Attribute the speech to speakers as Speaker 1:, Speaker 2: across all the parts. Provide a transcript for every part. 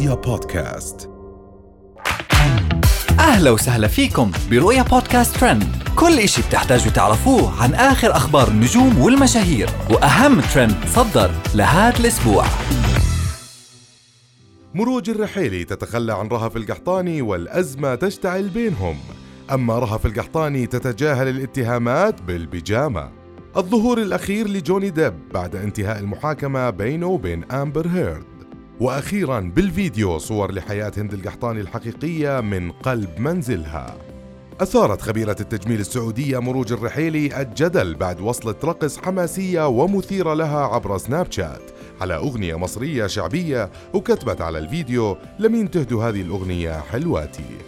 Speaker 1: رؤيا بودكاست.
Speaker 2: أهلا وسهلا فيكم برؤيا بودكاست ترند. كل إشي بتحتاجوا تعرفوه عن آخر أخبار النجوم والمشاهير وأهم ترند صدر لهذا الأسبوع.
Speaker 1: مروج الرحيلي تتخلى عن رهف القحطاني والأزمة تشتعل بينهم. أما رهف القحطاني تتجاهل الاتهامات بالبيجامة. الظهور الأخير لجوني ديب بعد انتهاء المحاكمة بينه وبين أمبر هيرد. وأخيرا بالفيديو صور لحياة هند القحطاني الحقيقية من قلب منزلها. أثارت خبيرة التجميل السعودية مروج الرحيلي الجدل بعد وصلة رقص حماسية ومثيرة لها عبر سناب شات. على أغنية مصرية شعبية وكتبت على الفيديو لمين تهدوا هذه الأغنية حلواتي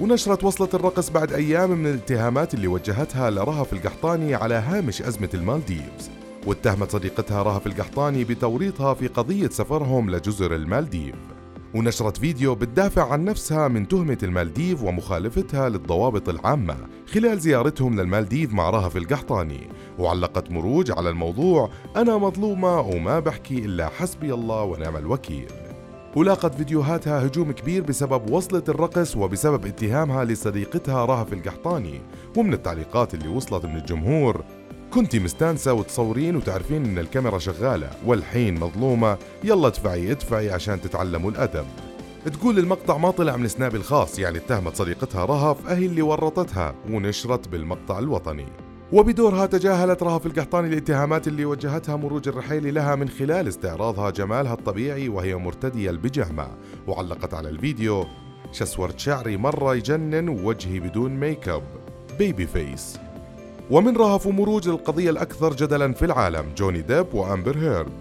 Speaker 1: ونشرت وصلة الرقص بعد أيام من الاتهامات اللي وجهتها لرهف القحطاني على هامش أزمة المالديفز. واتهمت صديقتها رهف القحطاني بتوريطها في قضية سفرهم لجزر المالديف. ونشرت فيديو بتدافع عن نفسها من تهمة المالديف ومخالفتها للضوابط العامة خلال زيارتهم للمالديف مع رهف القحطاني. وعلقت مروج على الموضوع أنا مظلومة وما بحكي إلا حسبي الله ونعم الوكيل. ولاقت فيديوهاتها هجوم كبير بسبب وصلة الرقص وبسبب اتهامها لصديقتها رهف القحطاني. ومن التعليقات اللي وصلت من الجمهور كنتي مستانسة وتصورين وتعرفين إن الكاميرا شغالة والحين مظلومة. يلا ادفعي ادفعي عشان تتعلموا الأدب. تقول المقطع ما طلع من سنابي الخاص يعني اتهمت صديقتها رهف أهي اللي ورطتها ونشرت بالمقطع الوطني. وبدورها تجاهلت رهف القحطاني الاتهامات اللي وجهتها مروج الرحيلي لها من خلال استعراضها جمالها الطبيعي وهي مرتدية البيجامة وعلقت على الفيديو سشورت شعري مرة يجنن ووجهي بدون make up. baby face. ومن رهف مروج القضية الأكثر جدلا في العالم جوني ديب وأمبر هيرد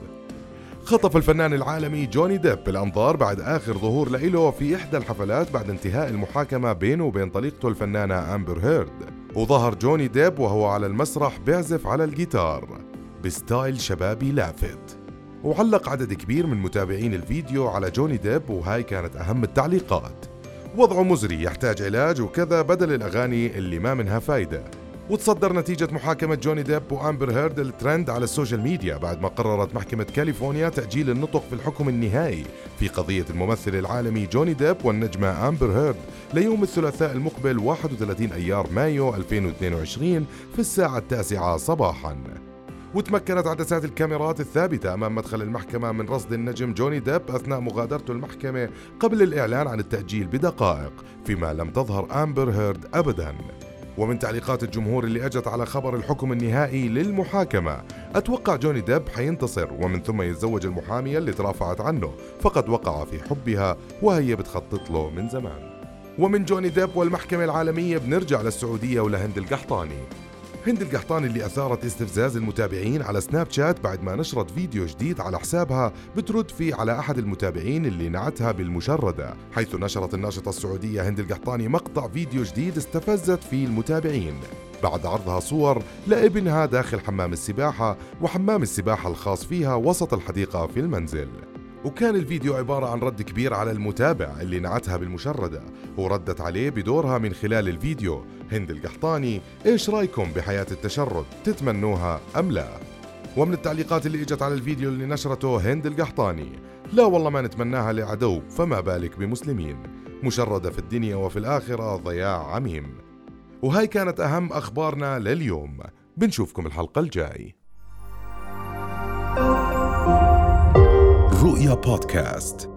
Speaker 1: خطف الفنان العالمي جوني ديب الأنظار بعد آخر ظهور له في إحدى الحفلات بعد انتهاء المحاكمة بينه وبين طليقته الفنانة أمبر هيرد وظهر جوني ديب وهو على المسرح بيعزف على الجيتار ب style شبابي لافت. وعلق عدد كبير من متابعين الفيديو على جوني ديب وهاي كانت أهم التعليقات. وضعه مزري يحتاج علاج وكذا بدل الأغاني اللي ما منها فايدة. وتصدر نتيجة محاكمة جوني ديب وأمبر هيرد الترند على ال social media بعد ما قررت محكمة كاليفورنيا تأجيل النطق في الحكم النهائي. في قضية الممثل العالمي جوني ديب والنجمة أمبر هيرد ليوم الثلاثاء المقبل 31 أيار مايو 2022 في الساعة التاسعة صباحاً. وتمكنت عدسات الكاميرات الثابتة أمام مدخل المحكمة من رصد النجم جوني ديب أثناء مغادرته المحكمة قبل الإعلان عن التأجيل بدقائق فيما لم تظهر أمبر هيرد أبداً. ومن تعليقات الجمهور اللي أجت على خبر الحكم النهائي للمحاكمة أتوقع جوني ديب حينتصر ومن ثم يتزوج المحامية اللي ترافعت عنه فقد وقع في حبها وهي بتخطط له من زمان. ومن جوني ديب والمحكمة العالمية بنرجع للسعودية ولهند القحطاني. هند القحطاني اللي أثارت استفزاز المتابعين على سناب شات بعد ما نشرت فيديو جديد على حسابها بترد فيه على أحد المتابعين اللي نعتها بالمشردة حيث نشرت الناشطة السعودية هند القحطاني مقطع فيديو جديد استفزت فيه المتابعين. بعد عرضها صور لابنها داخل حمام السباحة وحمام السباحة الخاص فيها وسط الحديقة في المنزل. وكان الفيديو عبارة عن رد كبير على المتابع اللي نعتها بالمشردة. وردت عليه بدورها من خلال الفيديو. هند القحطاني إيش رأيكم بحياة التشرد؟ تتمنوها أم لا؟ ومن التعليقات اللي إجت على الفيديو اللي نشرته هند القحطاني. لا والله ما نتمناها لعدو فما بالك بمسلمين. مشردة في الدنيا وفي الآخرة ضياع عميم. وهاي كانت أهم أخبارنا لليوم. بنشوفكم الحلقة الجاي. رؤيا بودكاست.